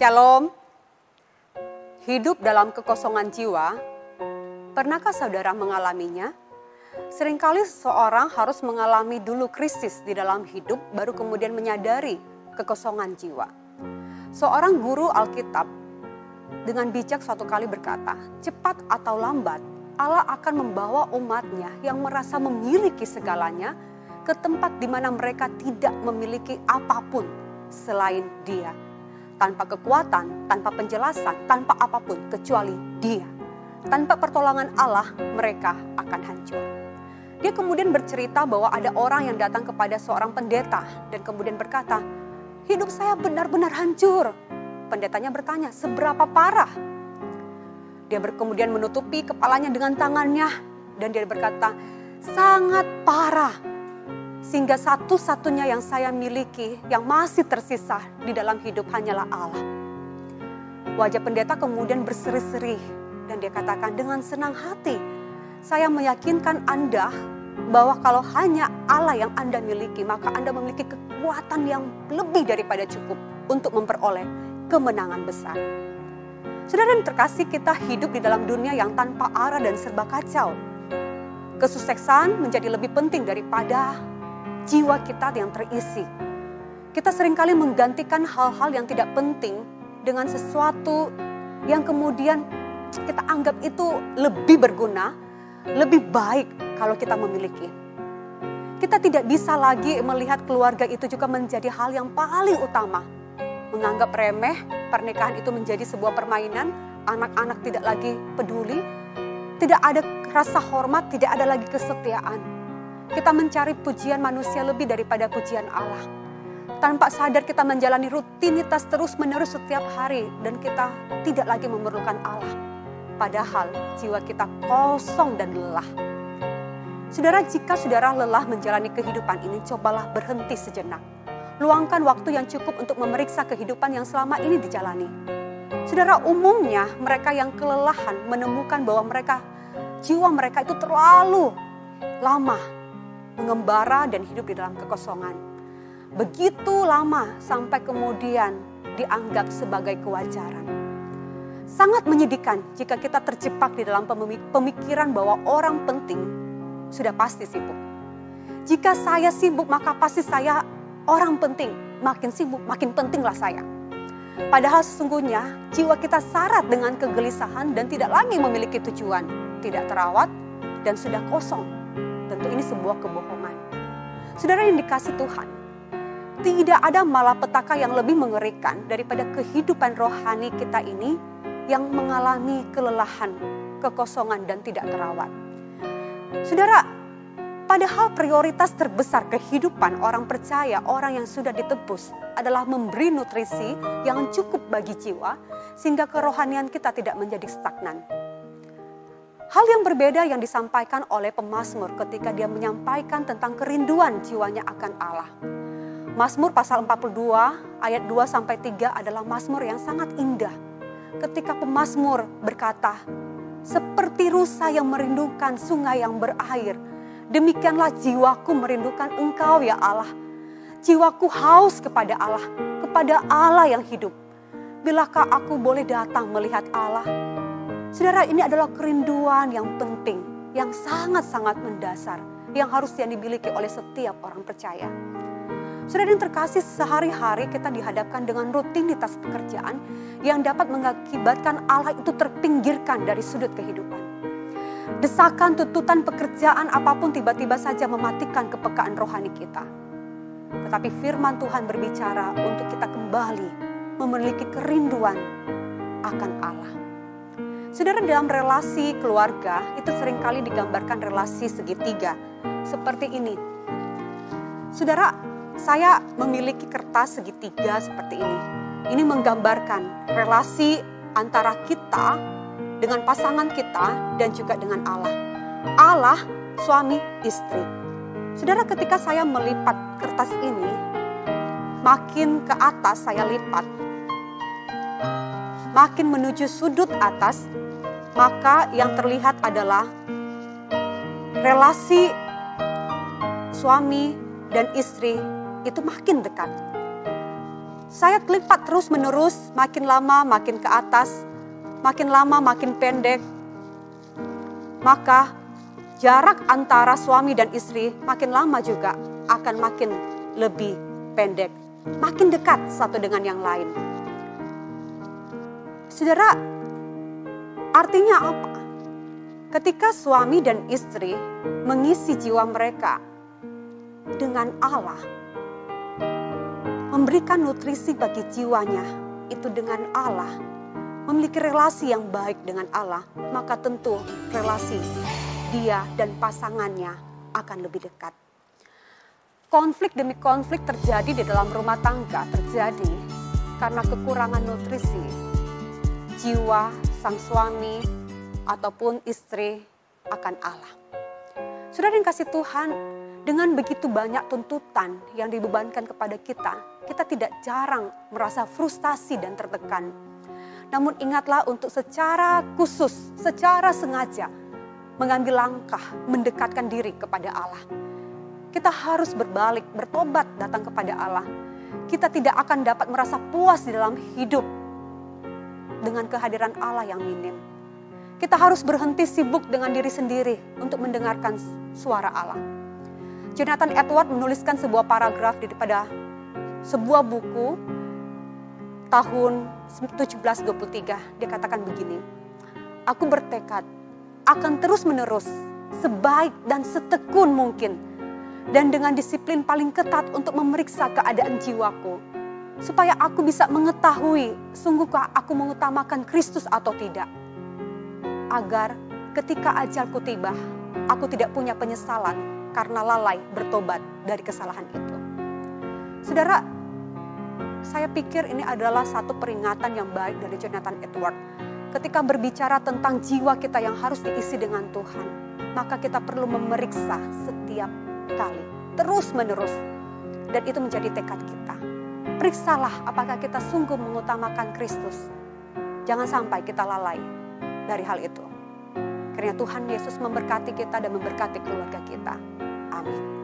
Shalom. Hidup dalam kekosongan jiwa, pernahkah saudara mengalaminya? Seringkali seseorang harus mengalami dulu krisis di dalam hidup, baru kemudian menyadari kekosongan jiwa. Seorang guru Alkitab dengan bijak suatu kali berkata, cepat atau lambat, Allah akan membawa umatnya yang merasa memiliki segalanya ke tempat di mana mereka tidak memiliki apa pun selain dia tanpa kekuatan, tanpa penjelasan, tanpa apa pun kecuali Dia. Tanpa pertolongan Allah, mereka akan hancur. Dia kemudian bercerita bahwa ada orang yang datang kepada seorang pendeta dan kemudian berkata, "Hidup saya benar-benar hancur." Pendetanya bertanya, "Seberapa parah?" Dia kemudian menutupi kepalanya dengan tangannya dan dia berkata, "Sangat parah." Sehingga satu-satunya yang saya miliki yang masih tersisa di dalam hidup hanyalah Allah. Wajah pendeta kemudian berseri-seri dan dia katakan dengan senang hati, saya meyakinkan Anda bahwa kalau hanya Allah yang Anda miliki, maka Anda memiliki kekuatan yang lebih daripada cukup untuk memperoleh kemenangan besar. Saudara yang terkasih, kita hidup di dalam dunia yang tanpa arah dan serba kacau. Kesuksesan menjadi lebih penting daripada jiwa kita yang terisi. Kita sering kali menggantikan hal-hal yang tidak penting dengan sesuatu yang kemudian kita anggap itu lebih berguna, lebih baik kalau kita memiliki. Kita tidak bisa lagi melihat keluarga itu juga menjadi hal yang paling utama. Menganggap remeh, pernikahan itu menjadi sebuah permainan, anak-anak tidak lagi peduli, tidak ada rasa hormat, tidak ada lagi kesetiaan kita mencari pujian manusia lebih daripada pujian Allah. Tanpa sadar kita menjalani rutinitas terus-menerus setiap hari dan kita tidak lagi memerlukan Allah. Padahal jiwa kita kosong dan lelah. Saudara, jika saudara lelah menjalani kehidupan ini, cobalah berhenti sejenak. Luangkan waktu yang cukup untuk memeriksa kehidupan yang selama ini dijalani. Saudara, umumnya mereka yang kelelahan menemukan bahwa mereka jiwa mereka itu terlalu lama mengembara dan hidup di dalam kekosongan. Begitu lama sampai kemudian dianggap sebagai kewajaran. Sangat menyedihkan jika kita terjebak di dalam pemikiran bahwa orang penting sudah pasti sibuk. Jika saya sibuk maka pasti saya orang penting. Makin sibuk makin pentinglah saya. Padahal sesungguhnya jiwa kita syarat dengan kegelisahan dan tidak lagi memiliki tujuan. Tidak terawat dan sudah kosong tentu ini sebuah kebohongan. Saudara yang dikasih Tuhan, tidak ada malapetaka yang lebih mengerikan daripada kehidupan rohani kita ini yang mengalami kelelahan, kekosongan, dan tidak terawat. Saudara, padahal prioritas terbesar kehidupan orang percaya, orang yang sudah ditebus adalah memberi nutrisi yang cukup bagi jiwa sehingga kerohanian kita tidak menjadi stagnan. Hal yang berbeda yang disampaikan oleh pemazmur ketika dia menyampaikan tentang kerinduan jiwanya akan Allah. Mazmur pasal 42 ayat 2 sampai 3 adalah mazmur yang sangat indah. Ketika pemazmur berkata, "Seperti rusa yang merindukan sungai yang berair, demikianlah jiwaku merindukan Engkau ya Allah. Jiwaku haus kepada Allah, kepada Allah yang hidup. Bilakah aku boleh datang melihat Allah?" Saudara, ini adalah kerinduan yang penting, yang sangat-sangat mendasar, yang harus yang dimiliki oleh setiap orang percaya. Saudara yang terkasih, sehari-hari kita dihadapkan dengan rutinitas pekerjaan yang dapat mengakibatkan Allah itu terpinggirkan dari sudut kehidupan. Desakan, tuntutan pekerjaan apa pun tiba-tiba saja mematikan kepekaan rohani kita. Tetapi firman Tuhan berbicara untuk kita kembali memiliki kerinduan akan Allah. Saudara dalam relasi keluarga itu sering kali digambarkan relasi segitiga. Seperti ini. Saudara, saya memiliki kertas segitiga seperti ini. Ini menggambarkan relasi antara kita dengan pasangan kita dan juga dengan Allah. Allah suami istri. Saudara ketika saya melipat kertas ini, makin ke atas saya lipat, makin menuju sudut atas, maka yang terlihat adalah relasi suami dan istri itu makin dekat. Saya lipat terus menerus, makin lama makin ke atas, makin lama makin pendek. Maka jarak antara suami dan istri makin lama juga akan makin lebih pendek, makin dekat satu dengan yang lain. Saudara, artinya apa? Ketika suami dan istri mengisi jiwa mereka dengan Allah, memberikan nutrisi bagi jiwanya itu dengan Allah, memiliki relasi yang baik dengan Allah, maka tentu relasi dia dan pasangannya akan lebih dekat. Konflik demi konflik terjadi di dalam rumah tangga, terjadi karena kekurangan nutrisi jiwa sang suami ataupun istri akan Allah. Sudah yang kasih Tuhan, dengan begitu banyak tuntutan yang dibebankan kepada kita, kita tidak jarang merasa frustasi dan tertekan. Namun ingatlah untuk secara khusus, secara sengaja mengambil langkah mendekatkan diri kepada Allah. Kita harus berbalik, bertobat datang kepada Allah. Kita tidak akan dapat merasa puas di dalam hidup dengan kehadiran Allah yang minim. Kita harus berhenti sibuk dengan diri sendiri untuk mendengarkan suara Allah Jonathan Edward menuliskan sebuah paragraf daripada sebuah buku tahun 1723. Dia katakan begini, Aku bertekad akan terus menerus sebaik dan setekun mungkin dan dengan disiplin paling ketat untuk memeriksa keadaan jiwaku supaya aku bisa mengetahui sungguhkah aku mengutamakan Kristus atau tidak agar ketika ajalku tiba aku tidak punya penyesalan karena lalai bertobat dari kesalahan itu. Saudara, saya pikir ini adalah satu peringatan yang baik dari Jonathan Edward. Ketika berbicara tentang jiwa kita yang harus diisi dengan Tuhan, maka kita perlu memeriksa setiap kali, terus menerus. Dan itu menjadi tekad kita. Periksalah apakah kita sungguh mengutamakan Kristus. Jangan sampai kita lalai dari hal itu. Karena Tuhan Yesus memberkati kita dan memberkati keluarga kita. Amin.